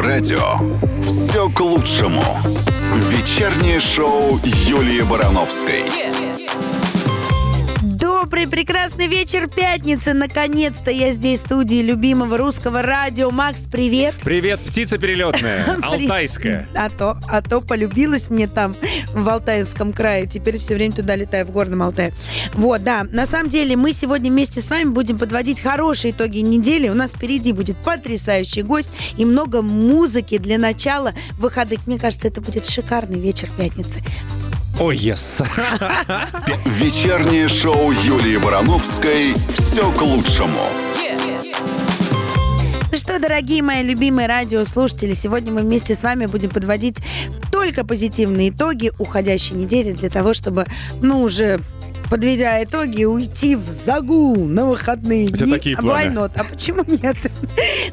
радио все к лучшему. Вечернее шоу Юлии Барановской. Добрый, прекрасный вечер пятницы. Наконец-то я здесь в студии любимого русского радио. Макс, привет. Привет, птица перелетная, алтайская. А то, а то полюбилась мне там в Алтайском крае. Теперь все время туда летаю, в Горном Алтае. Вот, да. На самом деле мы сегодня вместе с вами будем подводить хорошие итоги недели. У нас впереди будет потрясающий гость и много музыки для начала выходных. Мне кажется, это будет шикарный вечер пятницы. Ой, yes. Вечернее шоу Юлии Барановской все к лучшему. Ну что, дорогие мои любимые радиослушатели, сегодня мы вместе с вами будем подводить только позитивные итоги уходящей недели для того, чтобы, ну, уже подведя итоги, уйти в загул на выходные У дни. такие планы? Why not? А почему нет?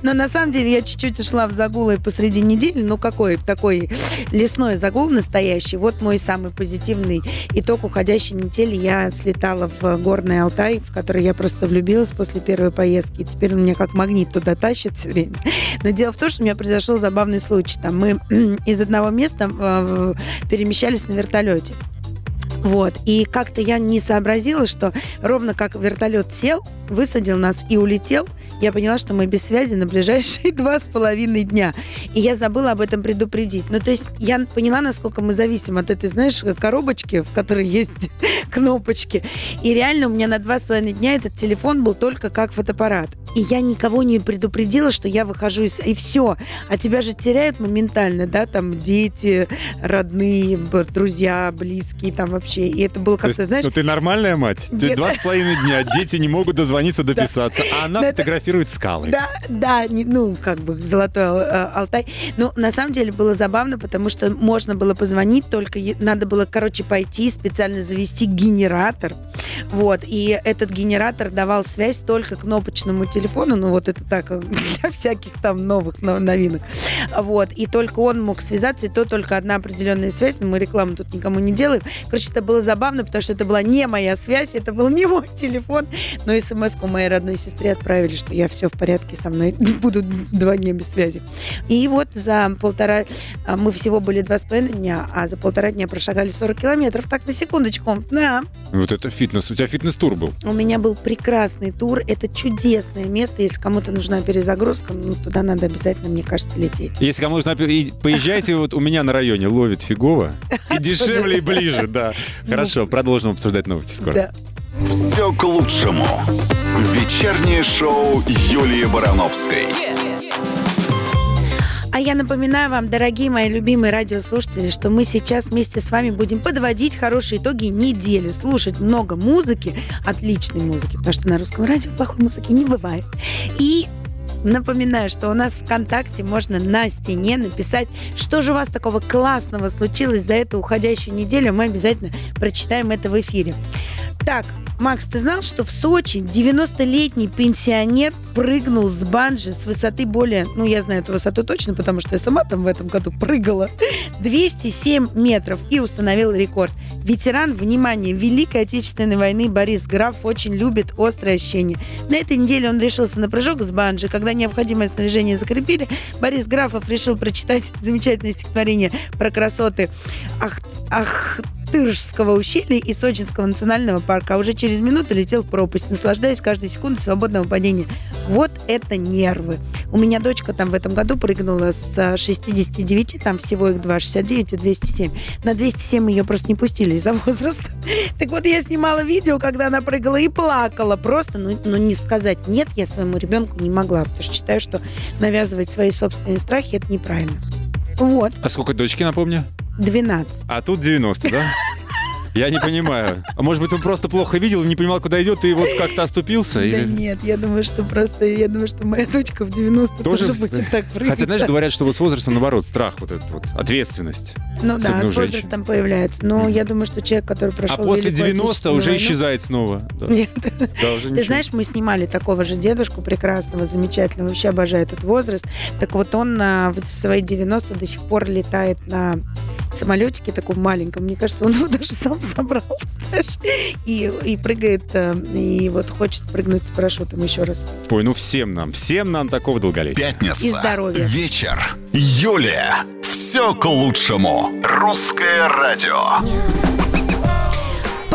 Но на самом деле я чуть-чуть ушла в загул и посреди недели. Ну, какой такой лесной загул настоящий. Вот мой самый позитивный итог уходящей недели. Я слетала в Горный Алтай, в который я просто влюбилась после первой поездки. И теперь он меня как магнит туда тащит все время. Но дело в том, что у меня произошел забавный случай. Там мы из одного места э, перемещались на вертолете. Вот. И как-то я не сообразила, что ровно как вертолет сел, высадил нас и улетел, я поняла, что мы без связи на ближайшие два с половиной дня. И я забыла об этом предупредить. Ну, то есть я поняла, насколько мы зависим от этой, знаешь, коробочки, в которой есть кнопочки. И реально у меня на два с половиной дня этот телефон был только как фотоаппарат. И я никого не предупредила, что я выхожу из... И все. А тебя же теряют моментально, да, там дети, родные, друзья, близкие, там вообще. И это было То как-то, знаешь... ну ты нормальная мать? Ты два с половиной дня, дети не могут дозвониться, дописаться, а она фотографирует скалы. Да, да, ну, как бы золотой э, Алтай. Ну, на самом деле было забавно, потому что можно было позвонить, только надо было, короче, пойти, специально завести генератор. Вот, и этот генератор давал связь только кнопочному телефону, ну, вот это так, э, для всяких там новых но- новинок. Вот, и только он мог связаться, и то только одна определенная связь, но мы рекламу тут никому не делаем. Короче, это было забавно, потому что это была не моя связь, это был не мой телефон, но смс моей родной сестре отправили, что я все в порядке со мной, буду два дня без связи. И вот за полтора, а, мы всего были два с половиной дня, а за полтора дня прошагали 40 километров. Так, на секундочку. Да, Вот это фитнес. У тебя фитнес-тур был. у меня был прекрасный тур. Это чудесное место. Если кому-то нужна перезагрузка, ну, туда надо обязательно, мне кажется, лететь. Если кому нужно, поезжайте вот у меня на районе, ловит фигово. И дешевле, и ближе, да. Хорошо, продолжим обсуждать новости скоро. Да. Все к лучшему. Вечернее шоу Юлии Барановской. А я напоминаю вам, дорогие мои любимые радиослушатели, что мы сейчас вместе с вами будем подводить хорошие итоги недели, слушать много музыки, отличной музыки, потому что на русском радио плохой музыки не бывает. И Напоминаю, что у нас ВКонтакте можно на стене написать, что же у вас такого классного случилось за эту уходящую неделю. Мы обязательно прочитаем это в эфире. Так, Макс, ты знал, что в Сочи 90-летний пенсионер прыгнул с банджи с высоты более, ну, я знаю эту высоту точно, потому что я сама там в этом году прыгала, 207 метров и установил рекорд. Ветеран, внимание, Великой Отечественной войны Борис Граф очень любит острое ощущение. На этой неделе он решился на прыжок с банджи. Когда необходимое снаряжение закрепили, Борис Графов решил прочитать замечательное стихотворение про красоты Ах, Ахтырского ущелья и Сочинского национального парка, а уже через минуту летел в пропасть, наслаждаясь каждой секундой свободного падения. Вот это нервы. У меня дочка там в этом году прыгнула с 69, там всего их два, 69 и 207. На 207 ее просто не пустили из-за возраста. Так вот, я снимала видео, когда она прыгала и плакала. Просто, ну, ну не сказать нет, я своему ребенку не могла, потому что считаю, что навязывать свои собственные страхи это неправильно. Вот, А сколько дочки, напомню? 12. А тут 90, да? Я не понимаю. А может быть, он просто плохо видел и не понимал, куда идет, и вот как-то оступился? Да или... нет, я думаю, что просто, я думаю, что моя дочка в 90 тоже, Тоже будет так прыгать. Хотя, знаешь, говорят, что вот с возрастом, наоборот, страх, вот этот вот, ответственность. Ну да, с женщин. возрастом появляется. Но я думаю, что человек, который прошел А после Великую 90 Отечественную уже войну- исчезает снова. Да, Нет. Да, уже Ты ничего. знаешь, мы снимали такого же дедушку прекрасного, замечательного, вообще обожаю этот возраст. Так вот он а, в свои 90 до сих пор летает на самолетике таком маленьком. Мне кажется, он его даже сам собрал, знаешь, и, и прыгает, э, и вот хочет прыгнуть с парашютом еще раз. Ой, ну всем нам, всем нам такого долголетия. Пятница. И здоровья. Вечер. Юлия. Все к лучшему. Русское радио.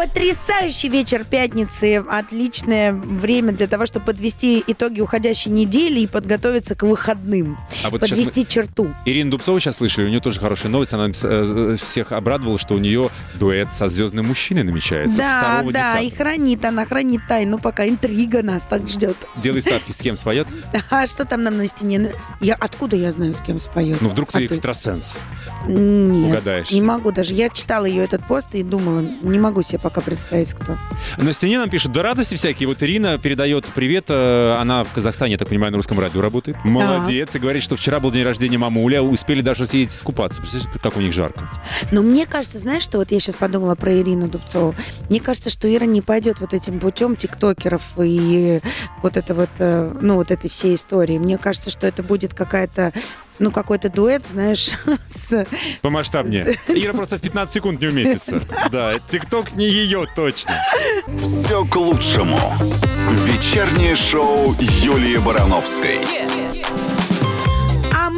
Потрясающий вечер пятницы. Отличное время для того, чтобы подвести итоги уходящей недели и подготовиться к выходным. А вот Подвести черту. Ирину Дубцову сейчас слышали, у нее тоже хорошая новость. Она э, всех обрадовала, что у нее дуэт со звездным мужчиной намечается. Да, 2 да, 10. и хранит она, хранит тайну, пока интрига нас так ждет. Делай ставки, с кем споет. А что там нам на стене? Я откуда я знаю, с кем споет? Ну, вдруг А ты экстрасенс. Нет, Угадаешь. не могу даже. Я читала ее этот пост и думала, не могу себе пока представить, кто. На стене нам пишут, да радости всякие. Вот Ирина передает привет. э, Она в Казахстане, я так понимаю, на русском радио работает. Молодец. И говорит, что вчера был день рождения мамуля. Успели даже съездить искупаться. Представляешь, как у них жарко. Но мне кажется, знаешь, что вот я сейчас подумала про Ирину Дубцову. Мне кажется, что Ира не пойдет вот этим путем тиктокеров и вот это вот, э, ну, вот этой всей истории. Мне кажется, что это будет какая-то ну, какой-то дуэт, знаешь, с... Помасштабнее. Ира просто в 15 секунд не уместится. Да, ТикТок не ее точно. Все к лучшему. Вечернее шоу Юлии Барановской. А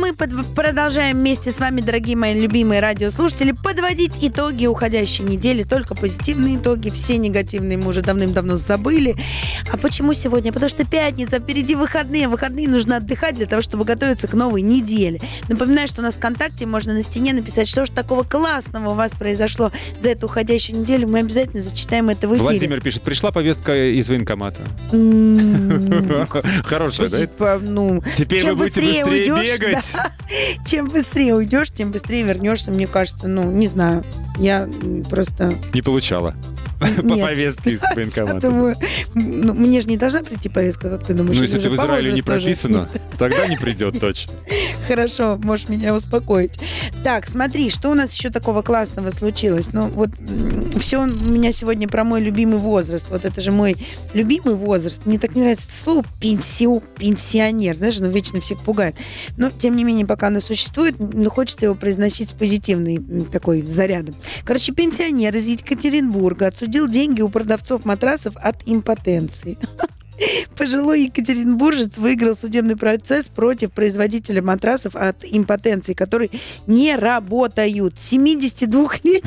мы под- продолжаем вместе с вами, дорогие мои любимые радиослушатели, подводить итоги уходящей недели. Только позитивные итоги, все негативные мы уже давным-давно забыли. А почему сегодня? Потому что пятница, впереди выходные. Выходные нужно отдыхать для того, чтобы готовиться к новой неделе. Напоминаю, что у нас ВКонтакте можно на стене написать, что же такого классного у вас произошло за эту уходящую неделю. Мы обязательно зачитаем это в эфире. Владимир пишет, пришла повестка из военкомата. Хорошая, да? ну, Теперь вы будете быстрее бегать. чем быстрее уйдешь, тем быстрее вернешься, мне кажется. Ну, не знаю. Я просто Не получала. По повестке из военкомата. ну, мне же не должна прийти повестка, как ты думаешь? Ну, если ты в Израиле не прописано, тогда не придет точно. Хорошо, можешь меня успокоить. Так, смотри, что у нас еще такого классного случилось? Ну, вот все у меня сегодня про мой любимый возраст. Вот это же мой любимый возраст. Мне так не нравится это слово пенсио, пенсионер. Знаешь, оно вечно всех пугает. Но, тем не менее, пока оно существует, ну, хочется его произносить с позитивной такой зарядом. Короче, пенсионер из Екатеринбурга отсудил деньги у продавцов матрасов от импотенции. Пожилой екатеринбуржец выиграл судебный процесс против производителя матрасов от импотенции, которые не работают. 72-летний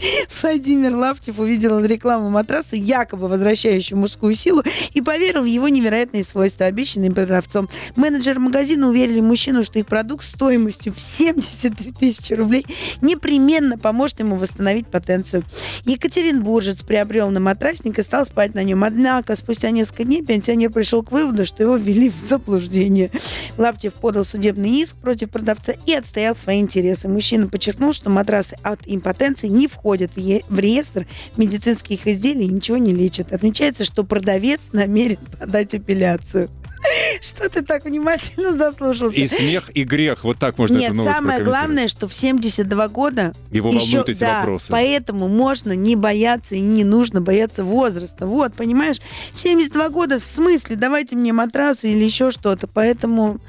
Владимир Лаптев увидел рекламу матраса, якобы возвращающую мужскую силу, и поверил в его невероятные свойства, обещанные продавцом. Менеджер магазина уверили мужчину, что их продукт стоимостью в 73 тысячи рублей непременно поможет ему восстановить потенцию. Екатеринбуржец приобрел на матрасник и стал спать на нем. Однако спустя несколько дней пенсионер пришел к выводу, что его ввели в заблуждение. Лаптев подал судебный иск против продавца и отстоял свои интересы. Мужчина подчеркнул, что матрасы от импотенции не входят в, е- в реестр медицинских изделий и ничего не лечат. Отмечается, что продавец намерен подать апелляцию. Что ты так внимательно заслушался? И смех, и грех. Вот так можно Нет, эту новость самое главное, что в 72 года Его еще- волнуют эти да, вопросы. Поэтому можно не бояться и не нужно бояться возраста. Вот, понимаешь? 72 года, в смысле, давайте мне матрасы или еще что-то. Поэтому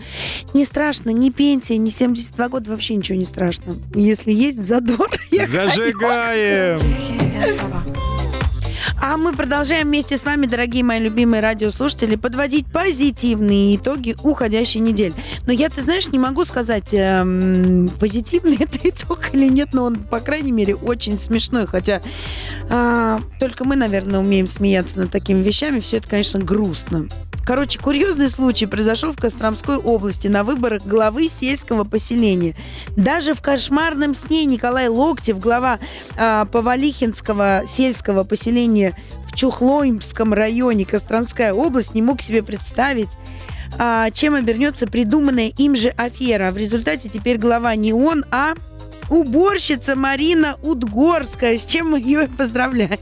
не страшно, ни пенсия, ни 72 года, вообще ничего не страшно. Если есть задор, я Зажигаем! А мы продолжаем вместе с вами, дорогие мои любимые радиослушатели, подводить позитивные итоги уходящей недели. Но я, ты знаешь, не могу сказать, эм, позитивный это итог или нет, но он, по крайней мере, очень смешной. Хотя а, только мы, наверное, умеем смеяться над такими вещами. Все это, конечно, грустно. Короче, курьезный случай произошел в Костромской области на выборах главы сельского поселения. Даже в кошмарном сне Николай Локтев, глава а, Повалихинского сельского поселения в Чухлоимском районе Костромская область, не мог себе представить, а, чем обернется придуманная им же афера. В результате теперь глава не он, а уборщица Марина Удгорская, с чем мы ее поздравляем.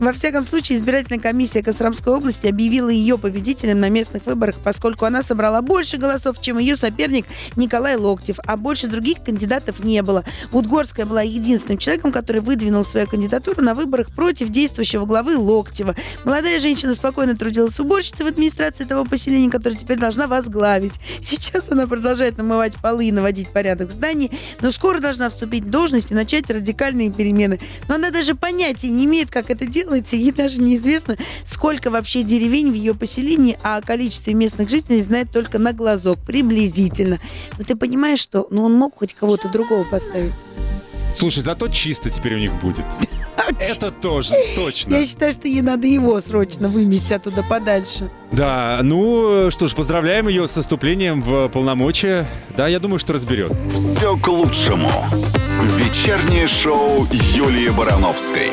Во всяком случае, избирательная комиссия Костромской области объявила ее победителем на местных выборах, поскольку она собрала больше голосов, чем ее соперник Николай Локтев, а больше других кандидатов не было. Удгорская была единственным человеком, который выдвинул свою кандидатуру на выборах против действующего главы Локтева. Молодая женщина спокойно трудилась уборщицей в администрации того поселения, которое теперь должна возглавить. Сейчас она продолжает намывать полы и наводить порядок в здании, но скоро должна вступить в должность и начать радикальные перемены. Но она даже понятия не имеет, как это делается, ей даже неизвестно, сколько вообще деревень в ее поселении, а о количестве местных жителей знает только на глазок, приблизительно. Но ты понимаешь, что ну, он мог хоть кого-то другого поставить? Слушай, зато чисто теперь у них будет. Это тоже точно. Я считаю, что ей надо его срочно вымести оттуда подальше. Да, ну что ж, поздравляем ее с наступлением в полномочия. Да, я думаю, что разберет. Все к лучшему. Вечернее шоу Юлии Барановской.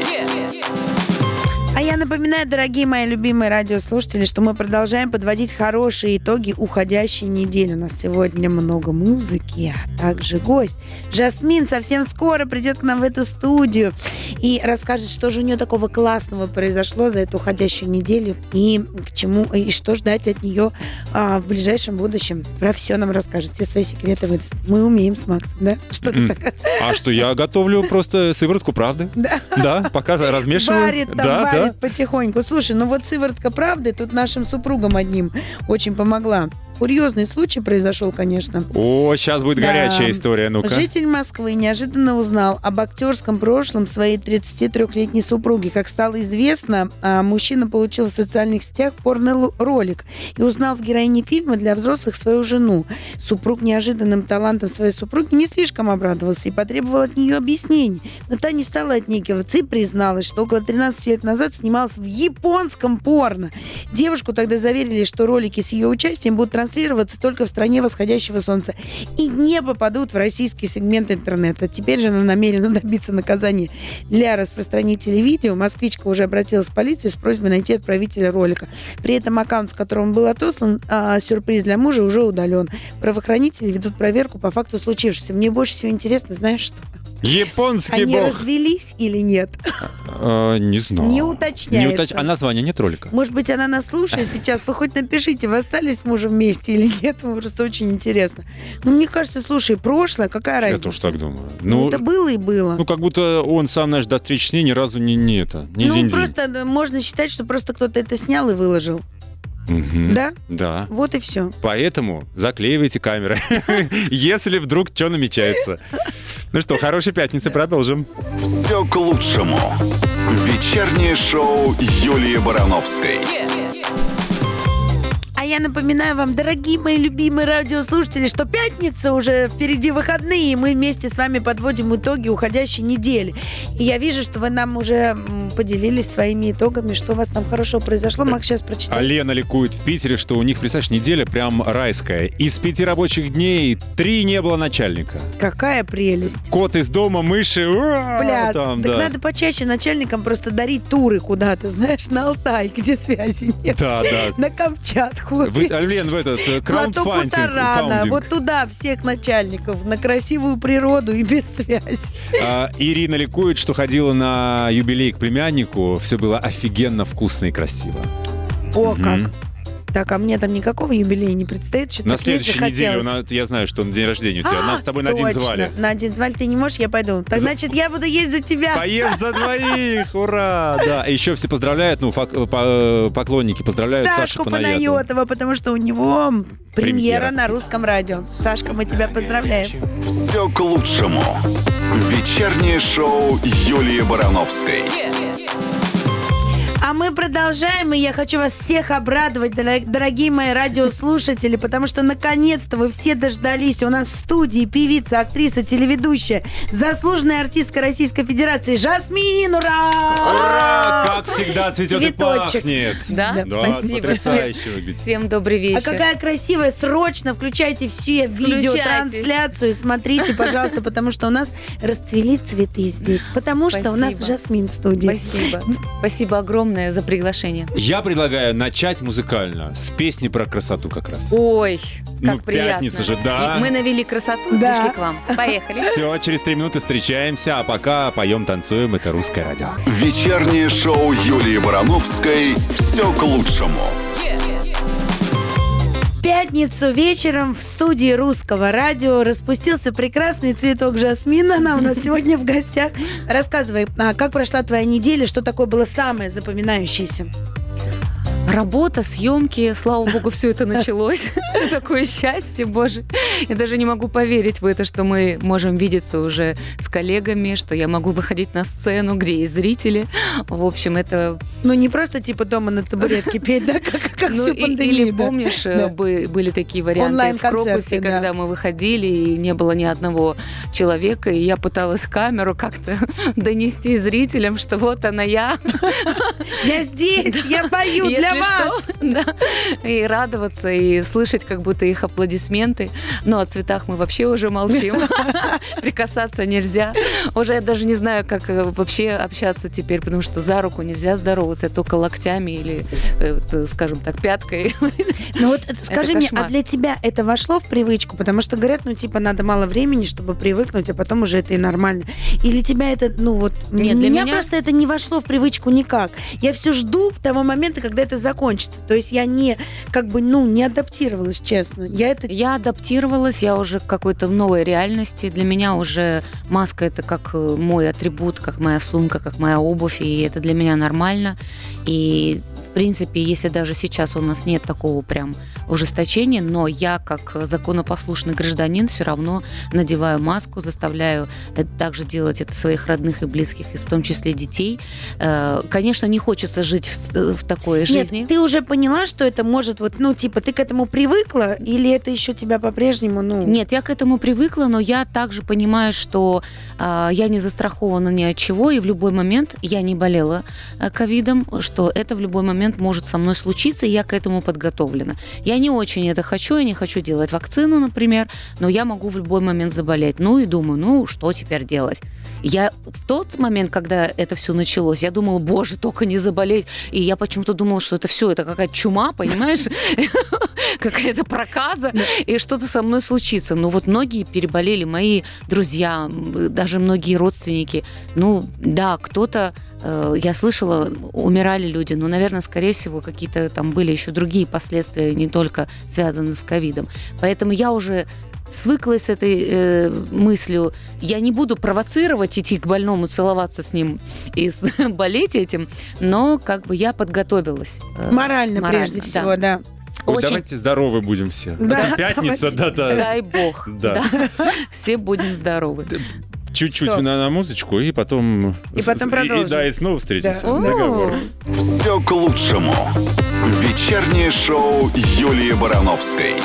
А я напоминаю, дорогие мои любимые радиослушатели, что мы продолжаем подводить хорошие итоги уходящей недели. У нас сегодня много музыки, а также гость. Жасмин совсем скоро придет к нам в эту студию и расскажет, что же у нее такого классного произошло за эту уходящую неделю и к чему, и что ждать от нее а, в ближайшем будущем. Про все нам расскажет, все свои секреты выдаст. Мы умеем с Максом, да? Что ты такая? А что, я готовлю просто сыворотку правды. Да. Да, пока размешиваю. Варит там, да, варит потихоньку. Слушай, ну вот сыворотка правды тут нашим супругам одним очень помогла. Курьезный случай произошел, конечно. О, сейчас будет Да. горячая история, ну-ка. Житель Москвы неожиданно узнал об актерском прошлом своей 33-летней супруги. Как стало известно, а, мужчина получил в социальных сетях порно-ролик и узнал в героине фильма для взрослых свою жену. Супруг неожиданным талантом своей супруги не слишком обрадовался и потребовал от нее объяснений. Но та не стала отнекиваться и призналась, что около 13 лет назад снималась в японском порно. Девушку тогда заверили, что ролики с ее участием будут транслироваться только в стране восходящего солнца и не попадут в российский сегмент интернета. Теперь же она намерена добиться наказания для распространителей видео. Москвичка уже обратилась в полицию с просьбой найти отправителя ролика. При этом аккаунт, с которым был отослан, а, сюрприз для мужа уже удален. Правоохранители ведут проверку по факту случившегося. Мне больше всего интересно, знаешь что? Японский Они бог. развелись или нет? Э, не знаю. Не уточняется. уточ- А названия нет ролика? Может быть, она нас слушает сейчас. Вы хоть напишите, вы остались с мужем вместе или нет. Мне Просто очень интересно. Ну, мне кажется, слушай, прошлое, какая Я разница? тоже так думаю. Ну, Ну, это было и было. ну, как будто он сам, знаешь, до встречи с ней ни разу не, не это, не Ну, день просто э, можно считать, что просто кто-то это снял и выложил. Мгм. Да? Да. Вот и все. Поэтому заклеивайте камеры, если вдруг что намечается. Ну что, хорошей пятницы, продолжим. Все к лучшему. Вечернее шоу Юлии Барановской. А я напоминаю вам, дорогие мои любимые радиослушатели, что пятница уже впереди выходные, и мы вместе с вами подводим итоги уходящей недели. И я вижу, что вы нам уже поделились своими итогами, что у вас там хорошо произошло. Макс сейчас А прочитает. Лена ликует в Питере, что у них, представляешь, неделя прям райская. Из пяти рабочих дней три не было начальника. Какая прелесть. Кот из дома, мыши. ура, Пляс. там, так да. надо почаще начальникам просто дарить туры куда-то, знаешь, на Алтай, где связи нет. Да, да. На Камчатку. Вы, Лен, в этот э, Платок краундфандинг. Тарана. Вот туда всех начальников, на красивую природу и без связи. А, Ирина ликует, что ходила на юбилей к племяннику. Все было офигенно вкусно и красиво. О, Мгм. как. Так, а мне там никакого юбилея не предстоит? Что-то На следующей неделе, у нас- я знаю, что на день рождения у тебя. А, Нас с тобой на один точно. звали. На один звали ты не можешь, я пойду. Так За- значит, я буду есть за тебя. Поешь за двоих! Ура! Да, и еще все поздравляют, ну, фак- по- поклонники поздравляют Сашу Сашку Панаятову. Панайотова, потому что у него премьера, Премьера. на русском радио. Сашка, мы тебя поздравляем. Все к лучшему. Вечернее шоу Юлии Барановской. А мы продолжаем, и я хочу вас всех обрадовать, дор- дорогие мои радиослушатели, потому что наконец-то вы все дождались. У нас в студии певица, актриса, телеведущая, заслуженная артистка Российской Федерации Жасмин, ура! Ура! Как всегда цветет и Цветочек. пахнет. Да? Да, Спасибо. потрясающе выглядит. Всем добрый А вечер. какая красивая, срочно включайте все видеотрансляцию, смотрите, пожалуйста, потому что у нас расцвели цветы здесь, потому что у нас Спасибо. Жасмин в студии. Спасибо. Спасибо огромное за приглашение. Я предлагаю начать музыкально с песни про красоту как раз. Ой, как Ну, приятно. пятница же, да. И мы навели красоту и Да. пришли к вам. Поехали. Все, через три минуты встречаемся, а пока поем, танцуем. Это русское радио. Вечернее шоу Юлии Барановской «Все к лучшему». Пятницу вечером в студии русского радио распустился прекрасный цветок жасмина. Она у нас сегодня в гостях. Рассказывай, а как прошла твоя неделя, что такое было самое запоминающееся? Работа, съемки, слава богу, все это началось. Такое счастье, боже. Я даже не могу поверить в это, что мы можем видеться уже с коллегами, что я могу выходить на сцену, где есть зрители. В общем, это... Ну, не просто типа дома на табуретке петь, да, как, как Ну, всю и- пандемию. или да. помнишь, э, Да. бы- были такие варианты в Крокусе, да. когда мы выходили, и не было ни одного человека, и я пыталась камеру как-то донести зрителям, что вот она я, Я здесь, я пою для вас. И радоваться, и слышать как будто их аплодисменты. Но о цветах мы вообще уже молчим. Прикасаться нельзя. Уже я даже не знаю, как э, вообще общаться теперь, потому что за руку нельзя здороваться, только локтями или, э, скажем так, пяткой. Ну вот это- скажи мне, а для тебя это вошло в привычку? Потому что говорят, ну типа надо мало времени, чтобы привыкнуть, а потом уже это и нормально. Или тебя это, ну вот... Нет, для меня, меня- просто это не вошло в привычку никак. Я все жду того момента, когда это закончится. То есть я не, как бы, ну, не адаптировалась, честно. Я это... Я адаптировалась, я уже к какой-то новой реальности. Для меня уже маска это как э, мой атрибут, как моя сумка, как моя обувь, и это для меня нормально. И в принципе, если даже сейчас у нас нет такого прям ужесточения, но я как законопослушный гражданин все равно надеваю маску, заставляю это также делать это своих родных и близких, и в том числе детей. Э, Конечно, не хочется жить в, с- в такой жизни. Нет, ты уже поняла, что это может вот, ну, типа, ты к этому привыкла, или это еще тебя по-прежнему, ну... Нет, я к этому привыкла, но я также понимаю, что а, я не застрахована ни от чего, и в любой момент я не болела э, ковидом, что это в любой момент может со мной случиться, и я к этому подготовлена. Я не очень это хочу, я не хочу делать вакцину, например, но я могу в любой момент заболеть. Ну и думаю, ну что теперь делать? Я в тот момент, когда это все началось, я думала, боже, только не заболеть. И я почему-то думала, что это все, это какая-то чума, понимаешь? Какая-то проказа, и что-то со мной случится. Ну вот многие переболели, мои друзья, даже многие родственники. Ну да, кто-то, я слышала, умирали люди, но, наверное, скорее всего, какие-то там были еще другие последствия, не только связанные с ковидом. Поэтому я уже свыклась с этой э, мыслью. Я не буду провоцировать, идти к больному, целоваться с ним и с- болеть этим, но как бы я подготовилась. э, Морально, морально, прежде да. всего, да. Ой, Очень. давайте здоровы будем все. Да, Это пятница, давайте. да-да. Дай бог. Да. Все будем здоровы. Чуть-чуть Что? на, на музычку, и потом... И потом и- продолжим. И, да, и снова встретимся. Да. Договор. «Все к лучшему». Вечернее шоу Юлии Барановской.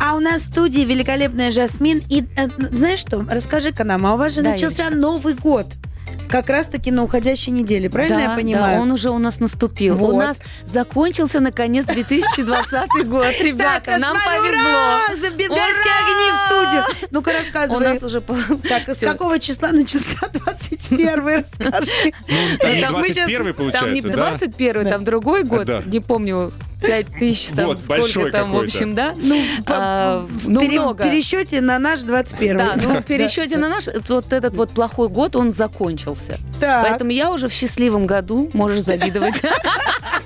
А у нас в студии великолепная Жасмин. И э, знаешь что, расскажи-ка нам, а у вас же Да, начался Юлечка. Новый год. Как раз-таки на уходящей неделе, правильно да, я понимаю? Да, он уже у нас наступил. Вот. У нас закончился наконец 2020 год. Ребята, нам повезло. Бенгальские огни в студию. Ну-ка У рассказывай. нас уже Так, с какого числа начался 21 расскажи. Ну, там не там 21 не получается, да? 21 там другой год, не помню, 5 тысяч, там Вот, сколько большой там, в общем, да? Ну, А, в ну, пере- много. пересчете на наш 21 Да, ну в пересчете на наш, вот этот вот плохой год, он закончился. Так, Поэтому я уже в счастливом году, можешь завидовать.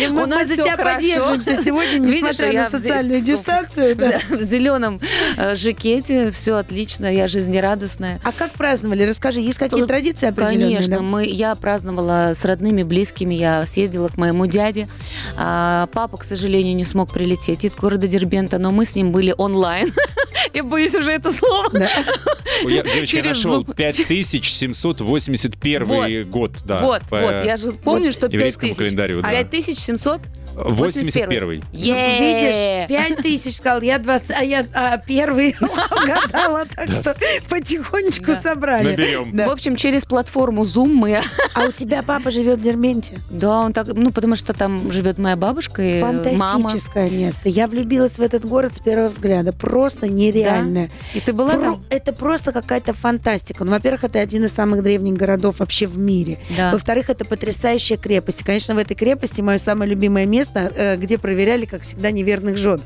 и мы у нас за тебя хорошо. поддержимся сегодня, Видишь, несмотря я на социальную дистанцию. да. В зеленом э, жакете, все отлично, я жизнерадостная. А как праздновали? Расскажи, есть какие Ну, традиции определенные? Конечно, мы, я праздновала с родными, близкими, я съездила к моему дяде. А, папа, к сожалению, не смог прилететь из города Дербента, но мы с ним были онлайн. Я боюсь уже это слово. Да. Ой, Я, нашел Zoom. 5781 год, да. вот, по вот, я же помню, что еврейскому 5000. календарю, да. 5700 81-й. Видишь, 5 тысяч сказал, я 20, а я а, первый угадала, так что потихонечку собрали. Наберем. В общем, через платформу Zoom мы... А у тебя папа живет в Дербенте? Да, он так... Ну, потому что там живет моя бабушка и мама. Фантастическое место. Я влюбилась в этот город с первого взгляда. Просто нереальное. И ты была Про- там? Это просто какая-то фантастика. Ну, во-первых, это один из самых древних городов вообще в мире. Да. Во-вторых, это потрясающая крепость. Конечно, в этой крепости мое самое любимое место, э, где проверяли, как всегда, неверных жен.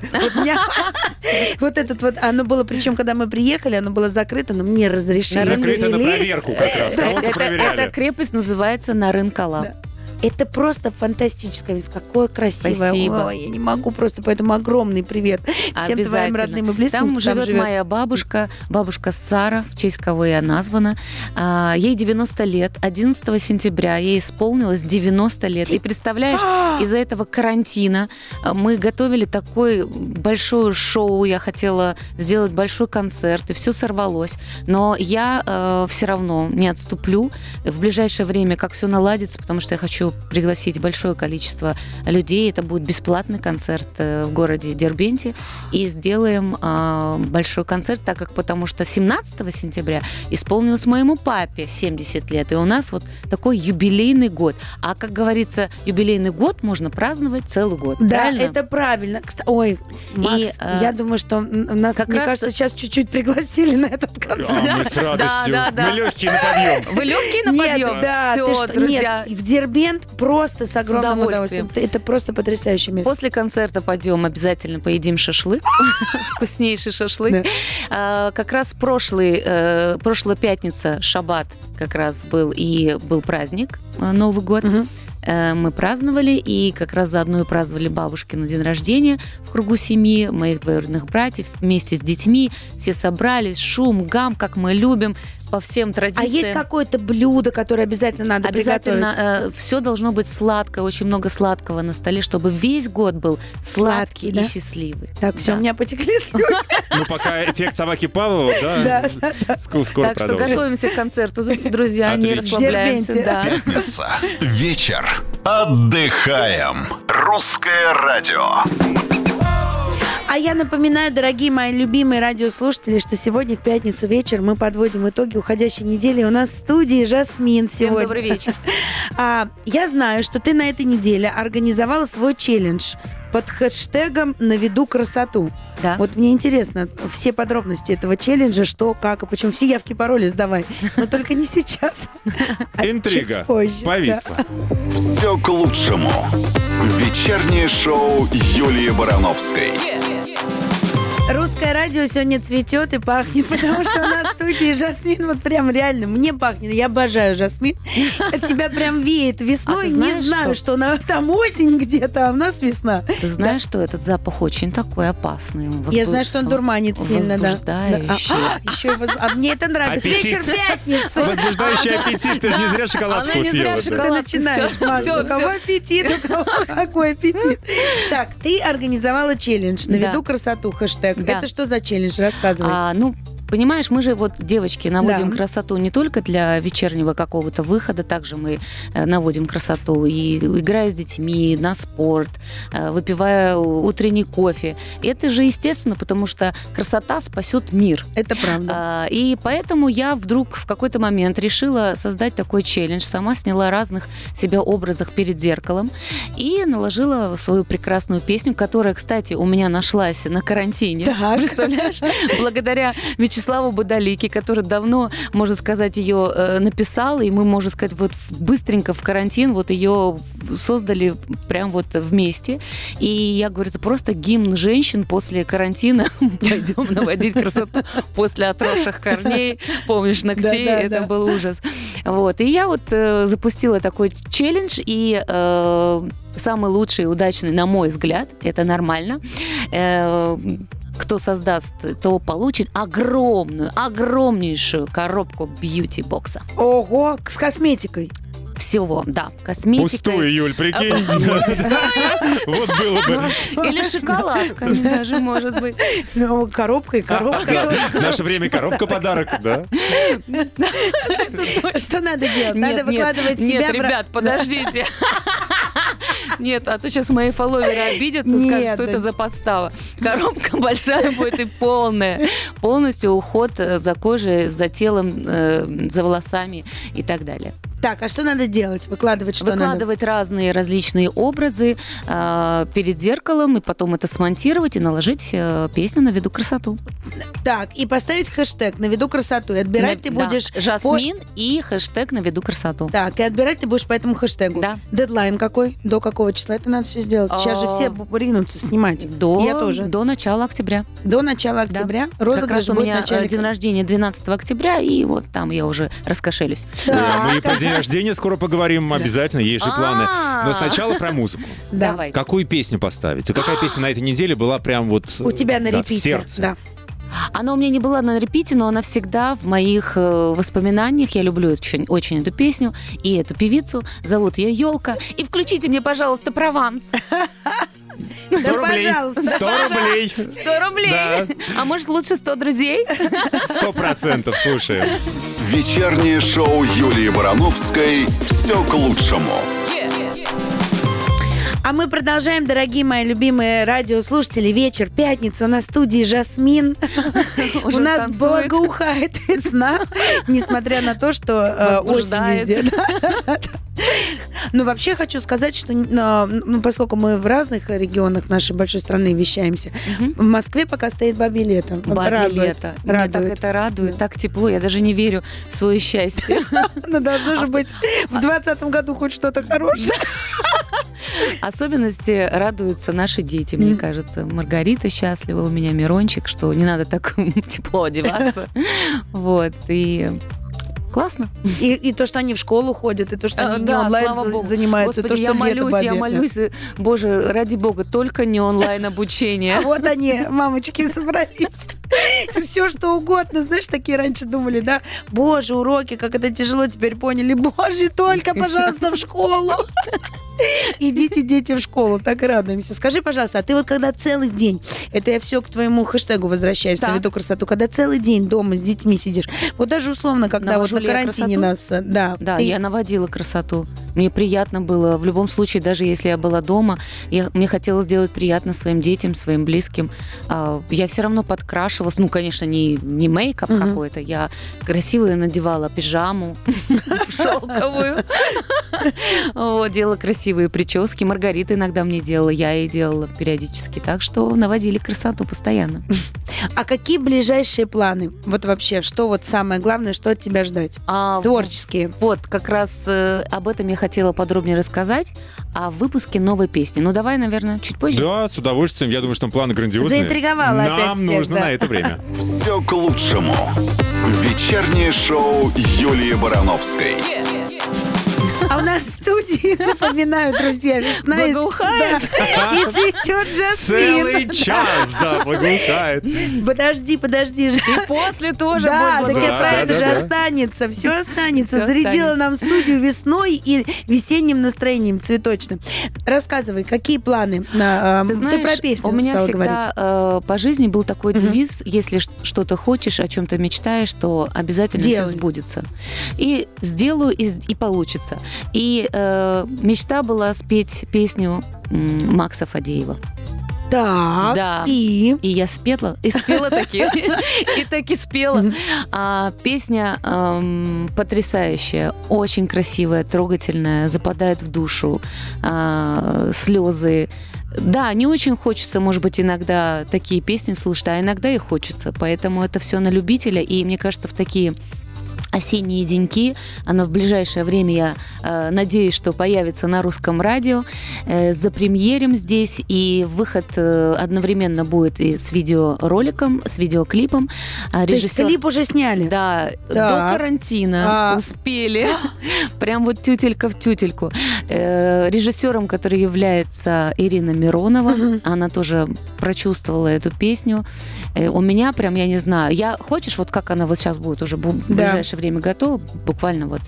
Вот этот вот, оно было, причем, когда мы приехали, оно было закрыто, но мне разрешили. Закрыто на проверку как раз. Эта крепость называется Нарынкала. Это просто фантастическое место. Какое красивое. Спасибо. Ой, я не могу просто, поэтому огромный привет всем твоим родным и близким, Там живет живет. моя бабушка, бабушка Сара, в честь кого я названа. А, ей 90 лет. 11 сентября ей исполнилось 90 лет. И представляешь, из-за этого карантина а, мы готовили такое большое шоу. Я хотела сделать большой концерт, и все сорвалось. Но я все равно не отступлю. В ближайшее время, как все наладится, потому что я хочу пригласить большое количество людей. Это будет бесплатный концерт э, в городе Дербенте. И сделаем а, большой концерт, так как потому что 17 сентября исполнилось моему папе 70 лет. И у нас вот такой юбилейный год. А как говорится, юбилейный год можно праздновать целый год. Да, правильно? это правильно. Ой, Макс, э, я думаю, что нас, как мне раз- кажется, сейчас чуть-чуть пригласили на этот концерт. А мы с радостью. Да, да, да. Мы легкие на подъем. Вы легкие на Нет, подъем? да, Все, ты что, друзья. нет, в Дербент просто с огромным удовольствием. удовольствием. Это просто потрясающее место. После концерта пойдем, обязательно поедим шашлык. Вкуснейший шашлык. А, Как раз прошлый, э, прошлая пятница, шаббат как раз был, и был праздник, э, Новый год. Э, Мы праздновали, и как раз заодно и праздновали бабушкину день рождения в кругу семьи, моих двоюродных братьев, вместе с детьми. Все собрались, шум, гам, как мы любим, по всем А традициям. есть какое-то блюдо, которое обязательно надо Обязательно приготовить? все должно быть сладкое, очень много сладкого на столе, чтобы весь год был Сладкий, сладкий, да? и счастливый. Так, все, Да. у меня потекли слюни. Ну, пока эффект собаки Павлова, да, ск- скоро так что готовимся к концерту, друзья, не расслабляемся. Пятница. Вечер. Отдыхаем. Русское радио. А я напоминаю, дорогие мои любимые радиослушатели, что сегодня в пятницу вечер мы подводим итоги уходящей недели. У нас в студии Жасмин Всем сегодня. добрый вечер. А, я знаю, что ты на этой неделе организовала свой челлендж под хэштегом «На виду красоту». Да. Вот мне интересно все подробности этого челленджа, что, как и почему. Все явки, пароли сдавай. Но только не сейчас. а Интрига позже. повисла. Все к лучшему. Вечернее шоу Юлии Барановской. Да. Русское радио сегодня цветет и пахнет, потому что у нас в студии Жасмин вот прям реально мне пахнет. Я обожаю Жасмин. От тебя прям веет весной. А ты не знаешь, знаю, что- что на- там осень где-то, а у нас весна. Ты знаешь, что этот запах очень такой опасный. Я возбу- знаю, что он дурманит сильно, да. возбуждающий. Да. А, а, еще воз- а мне это нравится. Аппетит. Вечер пятницы. Возбуждающий аппетит. Ты же не зря шоколадку Она не зря съела. Что да? ты начинаешь. Макс? Всё, У кого аппетит, у кого какой аппетит. Так, ты организовала челлендж на Да. виду красоту хэштег. Да. Это что за челлендж? Рассказывай. А, ну, понимаешь, мы же вот, девочки, наводим Да. красоту не только для вечернего какого-то выхода, также мы э, наводим красоту и играя с детьми, на спорт, э, выпивая утренний кофе. Это же естественно, потому что красота спасет мир. Это правда. А, И поэтому я вдруг в какой-то момент решила создать такой челлендж. Сама сняла разных себя образах перед зеркалом и наложила свою прекрасную песню, которая, кстати, у меня нашлась на карантине. Так. Представляешь? Благодаря Вячеславу Бодалике, который давно, можно сказать, ее э, написал, и мы, можно сказать, вот быстренько в карантин вот ее создали прям вот вместе. И я говорю, это просто гимн женщин после карантина. Пойдем наводить красоту после отросших корней. Помнишь, ногтей? Да, да, это да. был ужас. Вот. И я вот э, запустила такой челлендж, и э, самый лучший удачный, на мой взгляд, это нормально, э, кто создаст, то получит огромную, огромнейшую коробку бьюти-бокса. Ого, с косметикой. Всего, да, косметикой. Пустую, Юль, прикинь. Вот было бы. Или шоколадками даже, может быть. Ну, коробкой, коробкой. В наше время коробка подарок, да? Что надо делать? Надо выкладывать себя. Нет, ребят, подождите. Нет, а то сейчас мои фолловеры обидятся, Нет, скажут, что да. это за подстава. Коробка большая будет и полная. Полностью уход э, за кожей, за телом, э, за волосами и так далее. Так, а что надо делать? Выкладывать что надо? Выкладывать разные различные образы э, перед зеркалом, и потом это смонтировать и наложить э, песню на виду красоту. Так, и поставить хэштег на виду красоту. И отбирать На- ты да, будешь... Жасмин и хэштег на виду красоту. Так, и отбирать ты будешь по этому хэштегу. Да. Дедлайн какой? До какого числа это надо все сделать? Сейчас же А, все ринутся снимать. До, Я тоже. до начала октября. До начала Да. октября. как Розыгрыш раз у будет меня начале... э, день рождения 12 октября, и вот там я уже раскошелюсь. Да, мы Так, про день рождения скоро поговорим обязательно, есть же планы. А. Но сначала про музыку. да. Давай. Какую песню поставить? И какая песня на этой неделе была прям вот... У тебя на да, в репите. сердце? Да. Она у меня не была на репите, но она всегда в моих э, воспоминаниях. Я люблю очень, очень эту песню и эту певицу. Зовут ее Елка. И включите мне, пожалуйста, Прованс. 100 Да, рублей. пожалуйста. 100 рублей. 100 рублей. Да. А может, лучше 100 друзей? Сто процентов, слушаем. Вечернее шоу Юлии Барановской «Все к лучшему». А мы продолжаем, дорогие мои любимые радиослушатели. Вечер, пятница, у нас в студии Жасмин. У нас благоухает весна, несмотря на то, что э, осень Возбуждает. везде. Ну, вообще хочу сказать, что э, ну, поскольку мы в разных регионах нашей большой страны вещаемся, в Москве пока стоит бабье лето. Радует. лето. Меня так это радует, так тепло. Я даже не верю в свое счастье. Ну, должно же быть в двадцатом году хоть что-то хорошее. Особенности радуются наши дети, мне Мгм. кажется. Маргарита счастлива, у меня Мирончик, что не надо так тепло одеваться. Вот, и классно. И, и то, что они в школу ходят, и то, что А, они не да, онлайн слава богу. занимаются, Господи, то, я что лето молюсь, я молюсь. Боже, ради бога, только не онлайн обучение. А вот они, мамочки, собрались. Все, что угодно. Знаешь, такие раньше думали, да? Боже, уроки, как это тяжело, теперь поняли. Боже, только, пожалуйста, в школу. Идите, дети, в школу, так и радуемся. Скажи, пожалуйста, а ты вот когда целый день, это я все к твоему хэштегу возвращаюсь, на Так. виду красоту, когда целый день дома с детьми сидишь, вот даже условно, когда Навожу вот на я карантине красоту? нас, э, да, Да, ты- я наводила красоту. Мне приятно было. В любом случае, даже если я была дома, я, мне хотелось сделать приятно своим детям, своим близким. А, я все равно подкрашивалась. Ну, конечно, не, не мейкап Мгм. какой-то. Я красиво надевала пижаму шелковую. Делала красивые прически. Маргарита иногда мне делала, я ей делала периодически. Так что наводили красоту постоянно. А какие ближайшие планы? Вот вообще, что вот самое главное, что от тебя ждать? А, Творческие. Вот, как раз э, об этом я хотела подробнее рассказать, о выпуске новой песни. Ну, давай, наверное, чуть позже. Да, с удовольствием. Я думаю, что там планы грандиозные. Заинтриговала Нам опять всех, нужно да. на это время. «Все к лучшему». Вечернее шоу Юлии Барановской. А у нас в студии, напоминаю, друзья, весна. и- Благоухает. да, И цветет Целый жасмин. час, да, благоухает. Подожди, подожди. же. И после тоже Да, так это да, же останется, все останется. Зарядила нам студию весной и весенним настроением цветочным. Рассказывай, какие планы? на, э, Ты знаешь, про песню у меня всегда э, по жизни был такой девиз, если что-то хочешь, о чем-то мечтаешь, то обязательно все сбудется. И сделаю, и получится. И э, мечта была спеть песню Макса Фадеева. Так, Да. и... И я спела, и спела таки, и таки спела. А, песня эм, потрясающая, очень красивая, трогательная, западает в душу, а, слезы. Да, не очень хочется, может быть, иногда такие песни слушать, а иногда и хочется. Поэтому это все на любителя. И мне кажется, в такие осенние деньки. Оно в ближайшее время, я э, надеюсь, что появится на русском радио. Э, запремьерим здесь, и выход э, одновременно будет и с видеороликом, с видеоклипом. А То есть режиссер- клип уже сняли? да, Так. до карантина А. успели. Прям вот тютелька в тютельку. Э, Режиссером, который является Ирина Миронова, она тоже прочувствовала эту песню. Э, У меня прям, я не знаю, я хочешь, вот как она вот сейчас будет уже в ближайшее время готова, буквально вот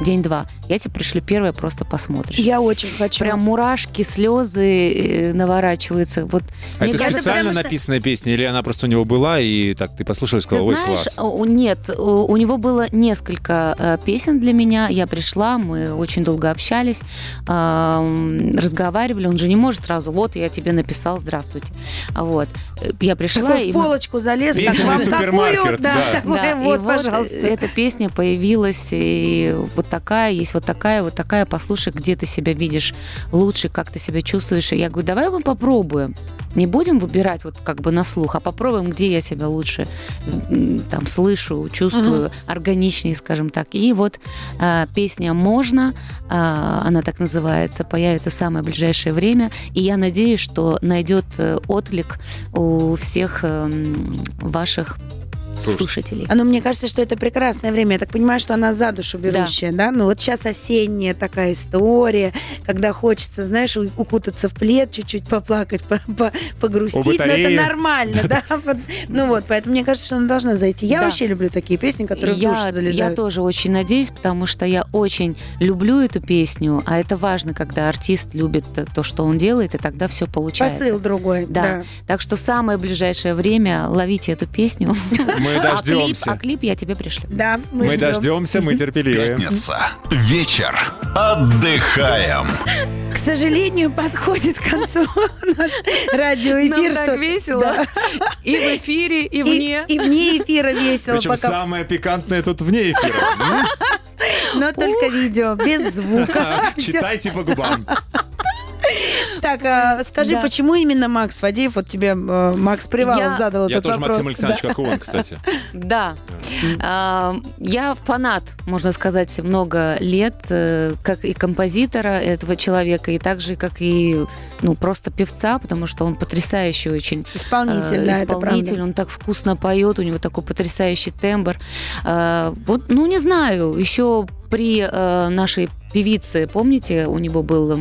день-два. Я тебе пришлю первое, просто посмотришь. Я очень хочу. Прям мурашки, слезы э, наворачиваются. Вот, А это кажется, специально что- написанная песня, или она просто у него была, и так ты послушала и Ты сказала, ой, знаешь, класс. нет, у, у него было несколько э, песен для меня. Я пришла, мы очень долго общались, разговаривали. Он же не может сразу, вот я тебе написал, здравствуйте. А Вот. Э, Я пришла Такой и в мы- полочку залез, так Песенный вам супермаркет, какую? да. такое, Да, вот, и вот пожалуйста. эта песня появилась, и вот такая, есть вот такая, вот такая, послушай, где ты себя видишь лучше, как ты себя чувствуешь. И я говорю, давай мы попробуем. Не будем выбирать вот как бы на слух, а попробуем, где я себя лучше там слышу, чувствую, органичнее, скажем так. И вот э, песня «Можно», э, она так называется, появится в самое ближайшее время, и я надеюсь, что найдет э, отклик у всех эм, ваших Слушай, слушателей. А ну, мне кажется, что это прекрасное время. Я так понимаю, что она за душу берущая, да? Ну, вот сейчас осенняя такая история, когда хочется, знаешь, укутаться в плед, чуть-чуть поплакать, по- по- погрустить. Но это нормально, да? Ну вот, поэтому мне кажется, что она должна зайти. Я Да. вообще люблю такие песни, которые в душу я, я залезают. тоже очень надеюсь, потому что я очень люблю эту песню, а это важно, когда артист любит то, что он делает, и тогда все получается. Посыл другой, Да. да. Так что в самое ближайшее время ловите эту песню. Мы А клип, дождемся. а клип я тебе пришлю. Да, мы, Мы ждем. дождемся, мы терпеливые. Пятница. Вечер. Отдыхаем. К сожалению, подходит к концу наш радиоэфир. Нам так весело. Да. И в эфире, и И, вне. и вне эфира весело, Причем пока, самое пикантное тут вне эфира. Но только видео, без звука. Читайте по губам. Так, а, скажи, Да. почему именно Макс Фадеев, вот тебе э, Макс Привалов Я- задал Я этот тоже вопрос. Максим Александрович, как и он, кстати. Да. А, Я фанат, можно сказать, много лет, э, как и композитора этого человека, и также как и ну, просто певца, потому что он потрясающий очень Да. Исполнитель, э, да, исполнитель, он так вкусно поет, у него такой потрясающий тембр. Э, Вот, ну, не знаю, еще при э, нашей певице, помните, у него был...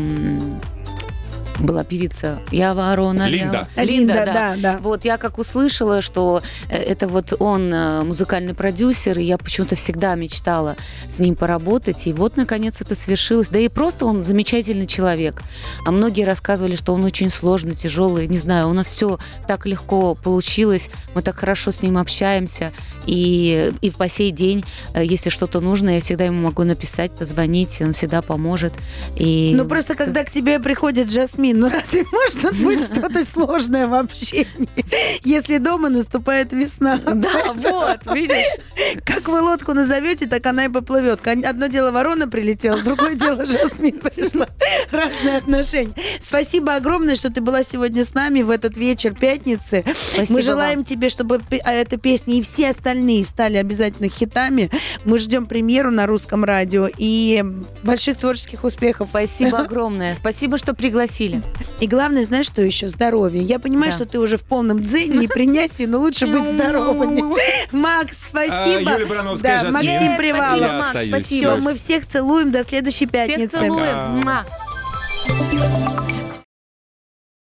была певица Я ворона. я- Линда. Линда, да, да. Вот я как услышала, что э, это вот он э, музыкальный продюсер, и я почему-то всегда мечтала с ним поработать, и вот наконец это свершилось. Да и просто он замечательный человек. А многие рассказывали, что он очень сложный, тяжелый. Не знаю, у нас все так легко получилось, мы так хорошо с ним общаемся, и, и по сей день, э, если что-то нужно, я всегда ему могу написать, позвонить, он всегда поможет. И Ну, просто когда к тебе приходит Жасмин, ну разве можно быть что-то сложное в общении, если дома наступает весна? Да, вот, видишь? Как вы лодку назовете, так она и поплывет. Одно дело ворона прилетела, другое дело Жасмин пришла. Разные отношения. Спасибо огромное, что ты была сегодня с нами в этот вечер пятницы. Спасибо Мы желаем вам. тебе, чтобы а, эта песня и все остальные стали обязательно хитами. Мы ждем премьеру на русском радио и больших творческих успехов. Спасибо огромное. Спасибо, что пригласили. И главное, знаешь, что еще? Здоровье. Я понимаю, Да. что ты уже в полном дзене и принятии, но лучше быть здоровыми. Макс, спасибо. А, Юлия Да, Жасмин. Максим Привалов. спасибо, Макс, спасибо. Все, мы всех целуем до следующей Всех пятницы. целуем. Пока. Муа.